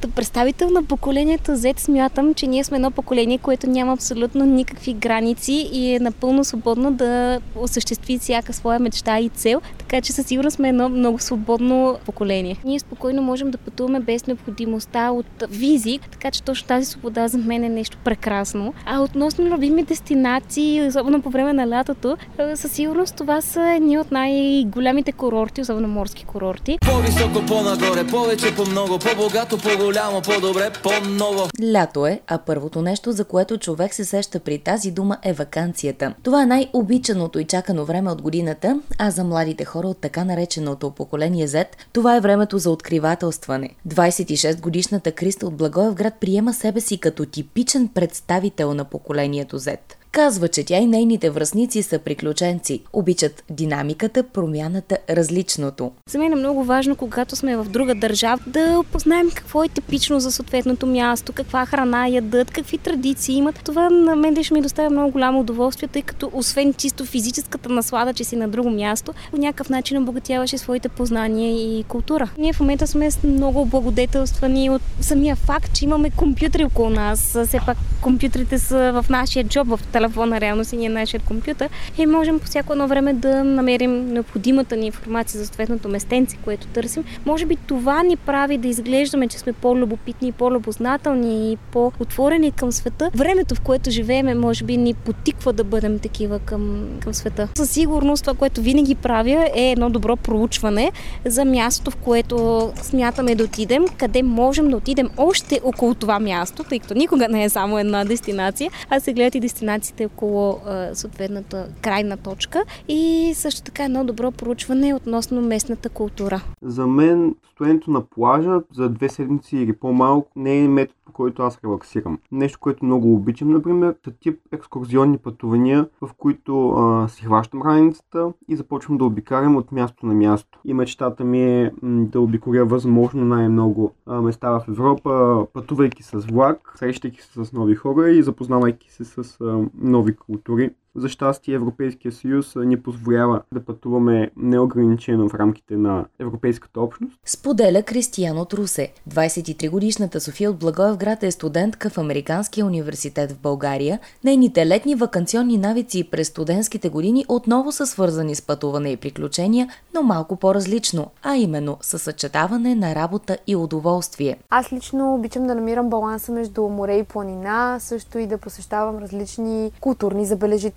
Като представител на поколението Z смятам, че ние сме едно поколение, което няма абсолютно никакви граници и е напълно свободно да осъществи всяка своя мечта и цел, така че със сигурност сме едно много свободно поколение. Ние спокойно можем да пътуваме без необходимостта от визи, така че точно тази свобода за мен е нещо прекрасно. А относно любими дестинации, особено по време на лятото, със сигурност това са едни от най-голямите курорти, особено морски курорти. По-високо, по-нагоре, повече, по-много, по-богато, по-голямо, по-добре, по-ново. Лято е, а първото нещо, за което човек се сеща при тази дума е вакансията. Това е най-обичаното и чакано време от годината, а за младите хора от така нареченото поколение Z, това е времето за откривателстване. 26 годишната Криста от Благоевград приема себе си като типичен представител на поколението Z. Казва, че тя и нейните връзници са приключенци. Обичат динамиката, промяната, различното. За мен е много важно, когато сме в друга държава, да познаем какво е типично за съответното място, каква храна ядат, какви традиции имат. Това на мен ще ми доставя много голямо удоволствие, тъй като освен чисто физическата наслада, че си на друго място, по някакъв начин обогатяваше своите познания и култура. Ние в момента сме много благодетелствани от самия факт, че имаме компютри около нас. Все пак компютрите са в нашия джоб, в телефона реално си ни е нашият компютър и можем по всяко едно време да намерим необходимата ни информация за съответното местенце, което търсим. Може би това ни прави да изглеждаме, че сме по-любопитни, по-любознателни и по-отворени към света. Времето, в което живееме, може би ни потиква да бъдем такива към, към света. Със сигурност това, което винаги правя е едно добро проучване за мястото, в което смятаме да отидем, къде можем да отидем още около това място, тъй като никога не е само една дестинация, а се гледат и дестинациите около съответната крайна точка и също така едно добро проучване относно местната култура. За мен стоенето на плажа за две седмици или по-малко не е метод, по който аз релаксирам. Нещо, което много обичам, например, са тип екскурзионни пътувания, в които а, си хващам раницата и започвам да обикарям от място на място. И мечтата ми е м, да обикоря възможно най-много а, места в Европа, пътувайки с влак, срещайки се с нови хора и запознавайки се с а, нови култури. За щастие Европейския съюз ни позволява да пътуваме неограничено в рамките на Европейската общност. Споделя Кристияно Трусе. 23-годишната София от Благоевград е студентка в Американския университет в България. Нейните летни вакансионни навици през студентските години отново са свързани с пътуване и приключения, но малко по-различно, а именно със съчетаване на работа и удоволствие. Аз лично обичам да намирам баланса между море и планина, също и да посещавам различни културни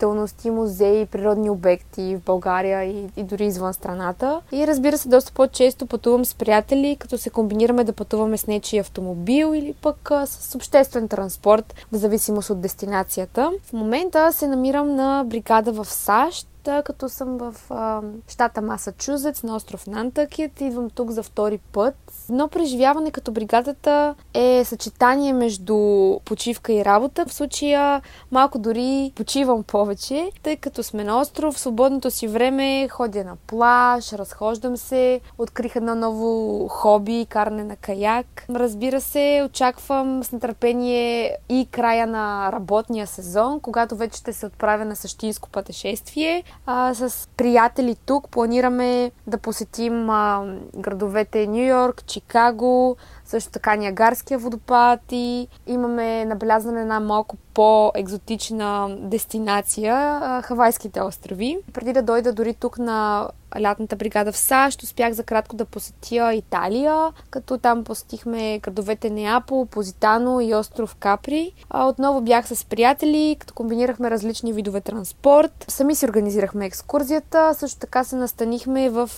забележителности, музеи, природни обекти в България и, и дори извън страната. И разбира се, доста по-често пътувам с приятели, като се комбинираме да пътуваме с нечи автомобил или пък а, с обществен транспорт, в зависимост от дестинацията. В момента се намирам на бригада в САЩ, Та, като съм в а, щата Масачузетс на остров Нантъкет, идвам тук за втори път. Едно преживяване като бригадата е съчетание между почивка и работа. В случая малко дори почивам повече, тъй като сме на остров, в свободното си време ходя на плаж, разхождам се, открих едно ново хоби, каране на каяк. Разбира се, очаквам с нетърпение и края на работния сезон, когато вече ще се отправя на същинско пътешествие а, с приятели тук. Планираме да посетим а, градовете Нью Йорк, Чикаго, също така Ниагарския водопад и имаме набелязване на малко по-екзотична дестинация Хавайските острови. Преди да дойда дори тук на лятната бригада в САЩ, успях за кратко да посетя Италия, като там посетихме градовете Неапол, Позитано и остров Капри. Отново бях с приятели, като комбинирахме различни видове транспорт. Сами си организирахме екскурзията, също така се настанихме в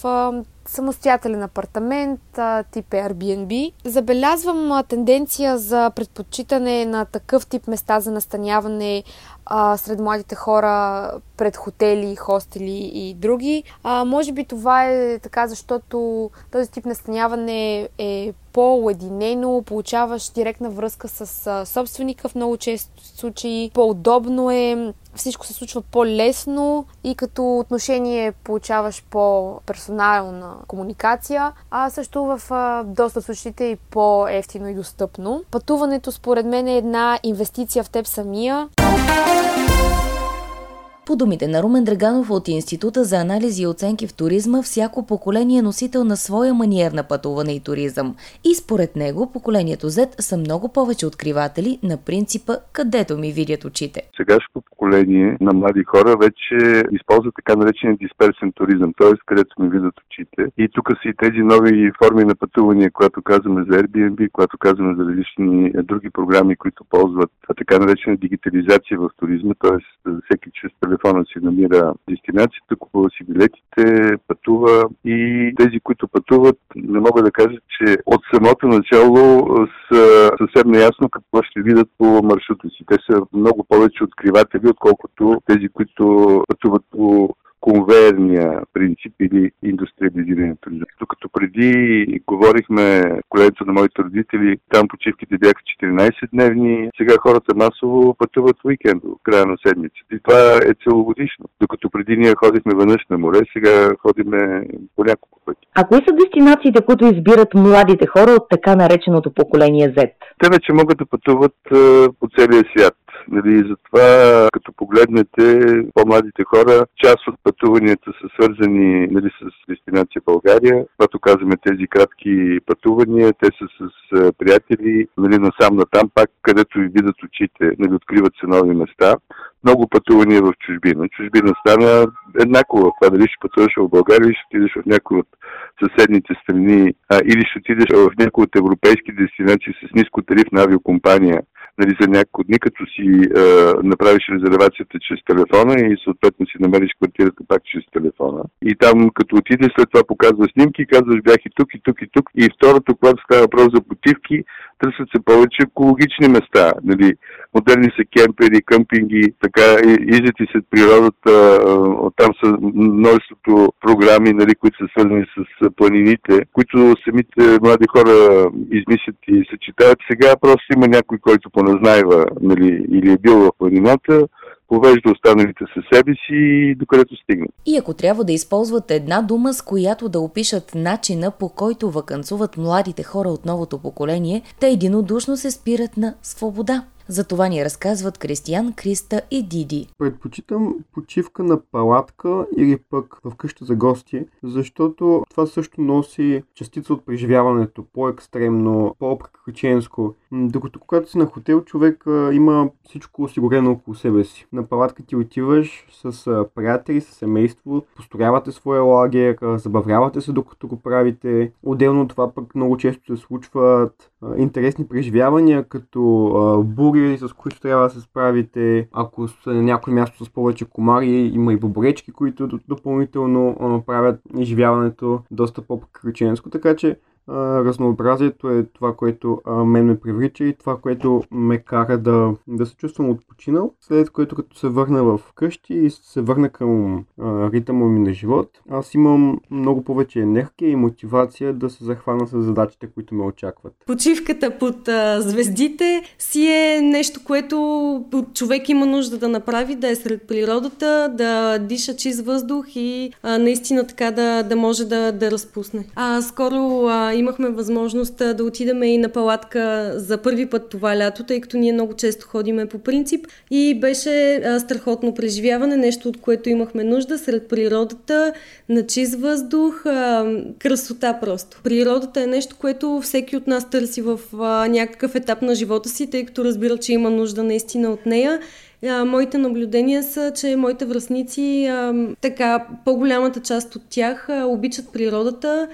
самостоятелен апартамент тип Airbnb. Забелязвам тенденция за предпочитане на такъв тип места за настаняване а, сред младите хора пред хотели, хостели и други. А, може би това е така, защото този тип настаняване е по-уединено, получаваш директна връзка с собственика в много често случаи, по-удобно е, всичко се случва по-лесно и като отношение получаваш по-персонална комуникация, а също в доста случаите и по-ефтино и достъпно. Пътуването според мен е една инвестиция в теб самия. По думите на Румен Драганов от Института за анализи и оценки в туризма, всяко поколение е носител на своя маниер на пътуване и туризъм. И според него поколението Z са много повече откриватели на принципа където ми видят очите. Сегашното поколение на млади хора вече използва така наречения дисперсен туризъм, т.е. където ми видят очите. И тук са и тези нови форми на пътувания, когато казваме за Airbnb, когато казваме за различни други програми, които ползват така наречена дигитализация в туризма, т.е. всеки чрез телефона си намира дестинацията, купува си билетите, пътува и тези, които пътуват, не мога да кажа, че от самото начало са съвсем неясно какво ще видят по маршрута си. Те са много повече откриватели, отколкото тези, които пътуват по конвейерния принцип или индустриализирания туризъм. Докато преди говорихме колето на моите родители, там почивките бяха 14-дневни, сега хората масово пътуват уикенд, в края на седмицата. И това е целогодишно. Докато преди ние ходихме веднъж на море, сега ходиме по няколко пъти. А кои са дестинациите, които избират младите хора от така нареченото поколение Z? Те вече могат да пътуват по целия свят. Нали, затова, като погледнете по-младите хора, част от пътуванията са свързани нали, с дестинация България. Когато казваме тези кратки пътувания, те са с приятели, нали, насам натам, пак където ви видят очите, нали, откриват се нови места. Много пътувания в чужбина. Чужбина стана еднакво. Това дали ще пътуваш в България или ще отидеш в някои от съседните страни, а, или ще отидеш в някои от европейски дестинации с ниско тариф на авиокомпания нали, за няколко дни, като си е, направиш резервацията чрез телефона и съответно си намериш квартирата пак чрез телефона. И там, като отидеш, след това показва снимки, казваш бях и тук, и тук, и тук. И второто, когато става въпрос за почивки, търсят се повече екологични места. Нали. Модерни са кемпери, къмпинги, така, излети след природата, там са множеството програми, нали, които са свързани с планините, които самите млади хора измислят и съчетават. Сега просто има някой, който поназнайва нали, или е бил в планината, повежда останалите със себе си и докъдето стигнат. И ако трябва да използват една дума, с която да опишат начина по който вакансуват младите хора от новото поколение, те единодушно се спират на свобода. За това ни разказват Кристиян, Криста и Диди. Предпочитам почивка на палатка или пък в къща за гости, защото това също носи частица от преживяването, по-екстремно, по-приключенско. Докато когато си на хотел, човек има всичко осигурено около себе си. На палатка ти отиваш с приятели, с семейство, построявате своя лагер, забавлявате се докато го правите. Отделно това пък много често се случват интересни преживявания, като а, бури, с които трябва да се справите. Ако са на някое място с повече комари, има и бобречки, които допълнително правят изживяването доста по-приключенско. Така че разнообразието е това, което а, мен ме привлича и това, което ме кара да, да се чувствам отпочинал, след което като се върна в къщи и се върна към а, ритъма ми на живот, аз имам много повече енергия и мотивация да се захвана с задачите, които ме очакват. Почивката под а, звездите си е нещо, което човек има нужда да направи, да е сред природата, да диша чист въздух и а, наистина така да, да може да, да разпусне. А скоро а, имахме възможност да отидем и на палатка за първи път това лято, тъй като ние много често ходиме по принцип и беше а, страхотно преживяване, нещо от което имахме нужда сред природата, на чист въздух, а, красота просто. Природата е нещо, което всеки от нас търси в а, някакъв етап на живота си, тъй като разбира, че има нужда наистина от нея а, моите наблюдения са, че моите връзници, а, така, по-голямата част от тях а, обичат природата,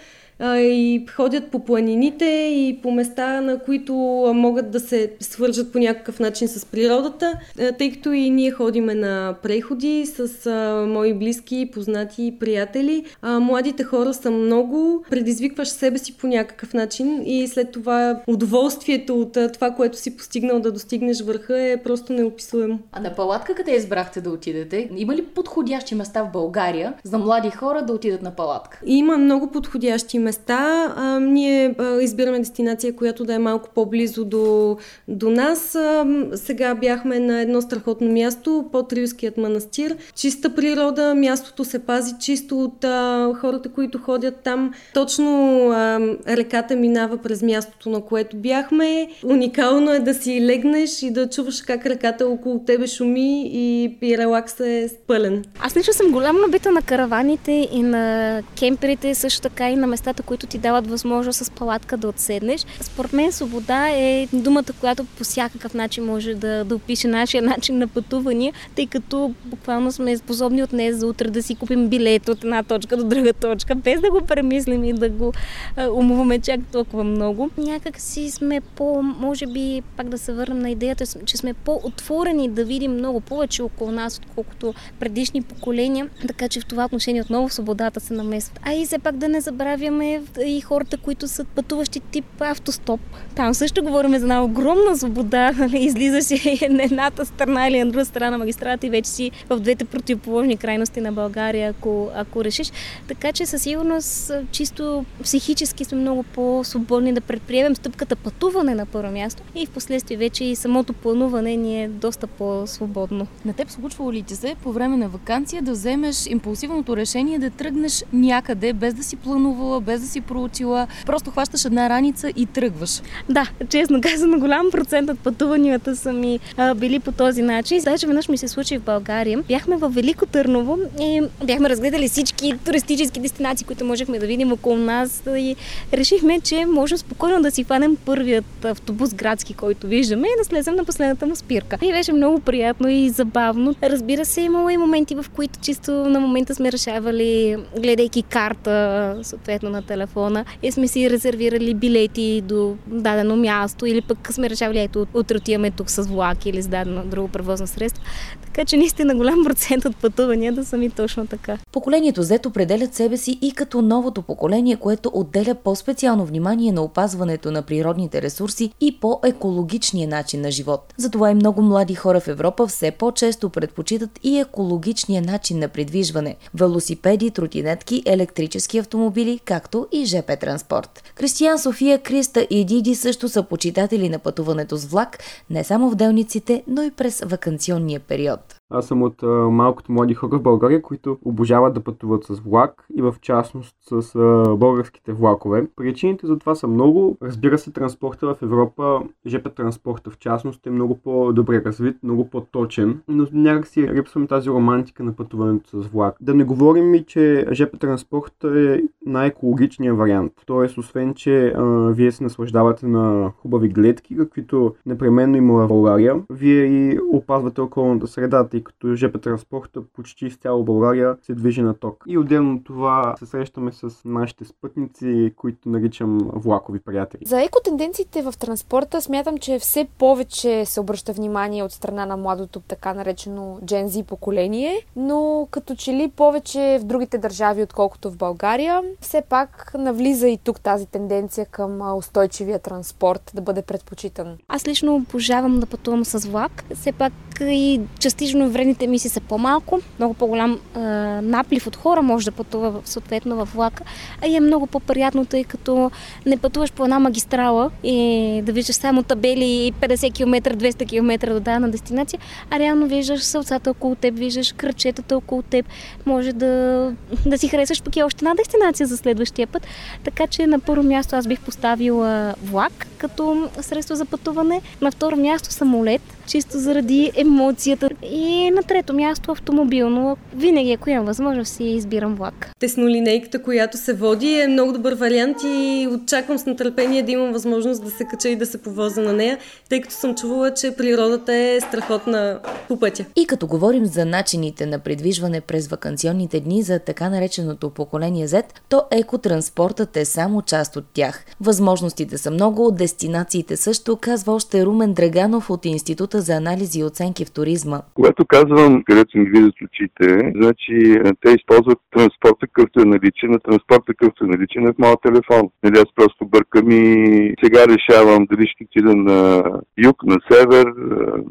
и ходят по планините и по места, на които могат да се свържат по някакъв начин с природата, тъй като и ние ходиме на преходи с мои близки, познати и приятели. Младите хора са много, предизвикваш себе си по някакъв начин и след това удоволствието от това, което си постигнал да достигнеш върха е просто неописуемо. А на палатка къде избрахте да отидете? Има ли подходящи места в България за млади хора да отидат на палатка? Има много подходящи места места. А, ние а, избираме дестинация, която да е малко по-близо до, до нас. А, сега бяхме на едно страхотно място, под Рилският манастир. Чиста природа, мястото се пази чисто от а, хората, които ходят там. Точно а, реката минава през мястото, на което бяхме. Уникално е да си легнеш и да чуваш как реката около тебе шуми и, и релакс е пълен. Аз лично съм голям набита на караваните и на кемперите, също така и на местата, които ти дават възможност с палатка да отседнеш. Според мен свобода е думата, която по всякакъв начин може да, да опише нашия начин на пътувания, тъй като буквално сме способни от днес за утре да си купим билет от една точка до друга точка, без да го премислим и да го а, умуваме чак толкова много. Някак си сме по, може би, пак да се върнем на идеята, че сме по-отворени да видим много повече около нас, отколкото предишни поколения, така че в това отношение отново свободата се намесва. А и все пак да не забравяме и хората, които са пътуващи тип автостоп. Там също говорим за една огромна свобода. Нали? Излизаш на едната страна или на друга страна на магистрата и вече си в двете противоположни крайности на България, ако, ако решиш. Така че със сигурност чисто психически сме много по-свободни да предприемем стъпката пътуване на първо място и в последствие вече и самото плануване ни е доста по-свободно. На теб случвало ли ти се по време на вакансия да вземеш импулсивното решение да тръгнеш някъде, без да си планувала, без да си проучила, просто хващаш една раница и тръгваш? Да, честно казано, голям процент от пътуванията са ми а, били по този начин. Даже веднъж ми се случи в България. Бяхме в Велико Търново и бяхме разгледали всички туристически дестинации, които можехме да видим около нас и решихме, че можем спокойно да си хванем първият автобус градски, който виждаме и да слезем на последната му спирка. И беше много приятно и забавно. Разбира се, имало и моменти, в които чисто на момента сме решавали, гледайки карта, съответно на телефона, и сме си резервирали билети до дадено място или пък сме решавали, ето, утре отиваме тук с влак или с дадено друго превозно средство. Така че наистина голям процент от пътуванията са ми точно така. Поколението Z определят себе си и като новото поколение, което отделя по-специално внимание на опазването на природните ресурси и по-екологичния начин на живот. Затова и много млади хора в Европа все по-често предпочитат и екологичния начин на придвижване – велосипеди, тротинетки, електрически автомобили, както и ЖП транспорт. Кристиян София, Криста и Диди също са почитатели на пътуването с влак, не само в делниците, но и през вакансионния период. Аз съм от а, малкото млади хора в България, които обожават да пътуват с влак и в частност с а, българските влакове. Причините за това са много. Разбира се, транспорта в Европа, ЖП транспорта в частност е много по-добре развит, много по-точен, но някак си рипсвам тази романтика на пътуването с влак. Да не говорим и, че ЖП транспорт е най-екологичният вариант. Тоест, освен, че а, вие се наслаждавате на хубави гледки, каквито непременно има в България, вие и опазвате околната среда, тъй като ЖП транспорта почти в цяла България се движи на ток. И отделно това се срещаме с нашите спътници, които наричам влакови приятели. За екотенденциите в транспорта смятам, че все повече се обръща внимание от страна на младото така наречено Gen Z поколение, но като че ли повече в другите държави, отколкото в България, все пак навлиза и тук тази тенденция към устойчивия транспорт да бъде предпочитан. Аз лично обожавам да пътувам с влак. Все пак и частично вредните емисии са по-малко, много по-голям е, наплив от хора може да пътува съответно във влака, а и е много по-приятно, тъй като не пътуваш по една магистрала и да виждаш само табели 50 км, 200 км до дадена дестинация, а реално виждаш сълцата около теб, виждаш кръчетата около теб, може да, да си харесаш пък и още една дестинация за следващия път. Така че на първо място аз бих поставила влак като средство за пътуване, на второ място самолет, чисто заради емоцията. И на трето място автомобилно. Винаги, ако имам възможност, си избирам влак. Теснолинейката, която се води, е много добър вариант и очаквам с нетърпение да имам възможност да се кача и да се повоза на нея, тъй като съм чувала, че природата е страхотна по пътя. И като говорим за начините на придвижване през вакансионните дни за така нареченото поколение Z, то екотранспортът е само част от тях. Възможностите са много, дестинациите също, казва още Румен Драганов от Института за анализи и оценки в туризма. Когато казвам, където ми виждат очите, значи те използват транспорта, какъвто е наличен, на транспорта, какъвто е наличен е в моят телефон. Нали аз просто бъркам и сега решавам дали ще отида на юг, на север,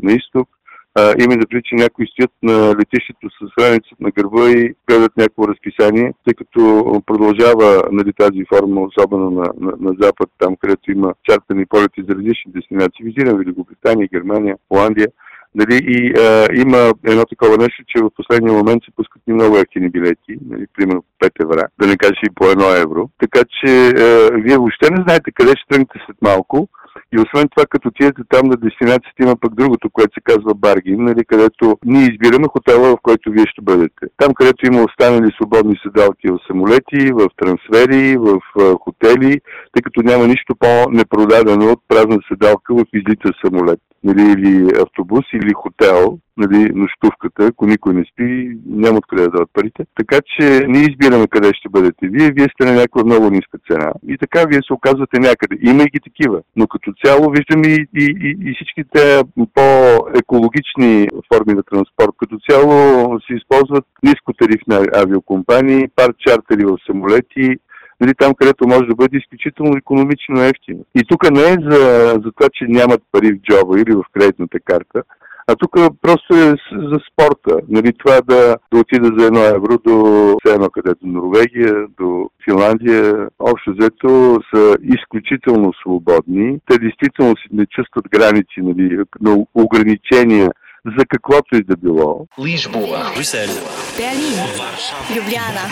на изток А, да при, че някои стоят на летището с раницата на гърба и гледат някакво разписание, тъй като продължава нали, тази форма, особено на, на, на Запад, там където има чартани полети за различни дестинации. Визирам Великобритания, Германия, Холандия. Нали, и а, има едно такова нещо, че в последния момент се пускат и много ефтини билети, нали, примерно 5 евра, да не кажеш и по 1 евро. Така че а, вие въобще не знаете къде ще тръгнете след малко. И освен това, като отидете там на дестинацията, има пък другото, което се казва баргин, нали, където ние избираме хотела, в който вие ще бъдете. Там, където има останали свободни седалки в самолети, в трансфери, в хотели, тъй като няма нищо по-непродадено от празна седалка в излита самолет нали, или автобус, или хотел, нали, нощувката, ако никой не спи, няма откъде да дадат парите. Така че ние избираме къде ще бъдете вие, вие сте на някаква много ниска цена. И така вие се оказвате някъде. Има и такива. Но като цяло виждам и, и, и, и всичките по-екологични форми на транспорт. Като цяло се използват нискотарифни авиокомпании, пар чартери в самолети, нали, там, където може да бъде изключително економично ефтино. И тук не е за, за това, че нямат пари в джоба или в кредитната карта, а тук просто е за спорта. Нали, това да, да отида за едно евро до едно къде, до Норвегия, до Финландия. Общо взето са изключително свободни. Те действително не чувстват граници, нали, на ограничения за каквото и да било. Лишбула, Брюсел, Берлин, Любляна.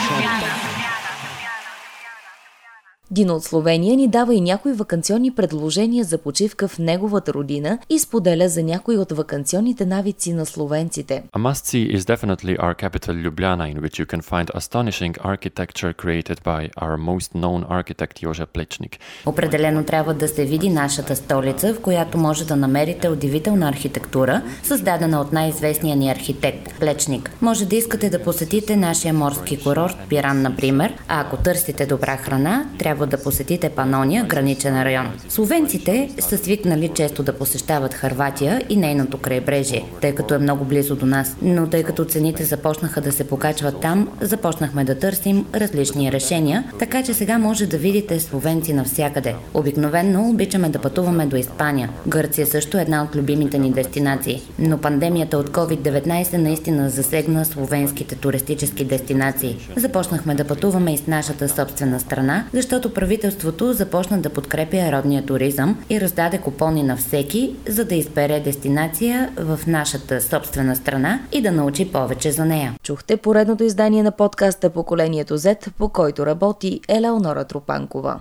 Дина от Словения ни дава и някои вакансионни предложения за почивка в неговата родина и споделя за някои от вакансионните навици на словенците. A must see is definitely our capital Ljubljana in which you can find astonishing architecture created by our most known architect Jože Plečnik. Определено трябва да се види нашата столица, в която може да намерите удивителна архитектура, създадена от най-известния ни архитект Плечник. Може да искате да посетите нашия морски курорт Пиран, например, а ако търсите добра храна, трябва трябва да посетите Панония, граничен район. Словенците са свикнали често да посещават Харватия и нейното крайбрежие, тъй като е много близо до нас. Но тъй като цените започнаха да се покачват там, започнахме да търсим различни решения, така че сега може да видите словенци навсякъде. Обикновенно обичаме да пътуваме до Испания. Гърция също е една от любимите ни дестинации. Но пандемията от COVID-19 наистина засегна словенските туристически дестинации. Започнахме да пътуваме и с нашата собствена страна, защото защото правителството започна да подкрепя родния туризъм и раздаде купони на всеки, за да избере дестинация в нашата собствена страна и да научи повече за нея. Чухте поредното издание на подкаста Поколението Z, по който работи Елеонора Тропанкова.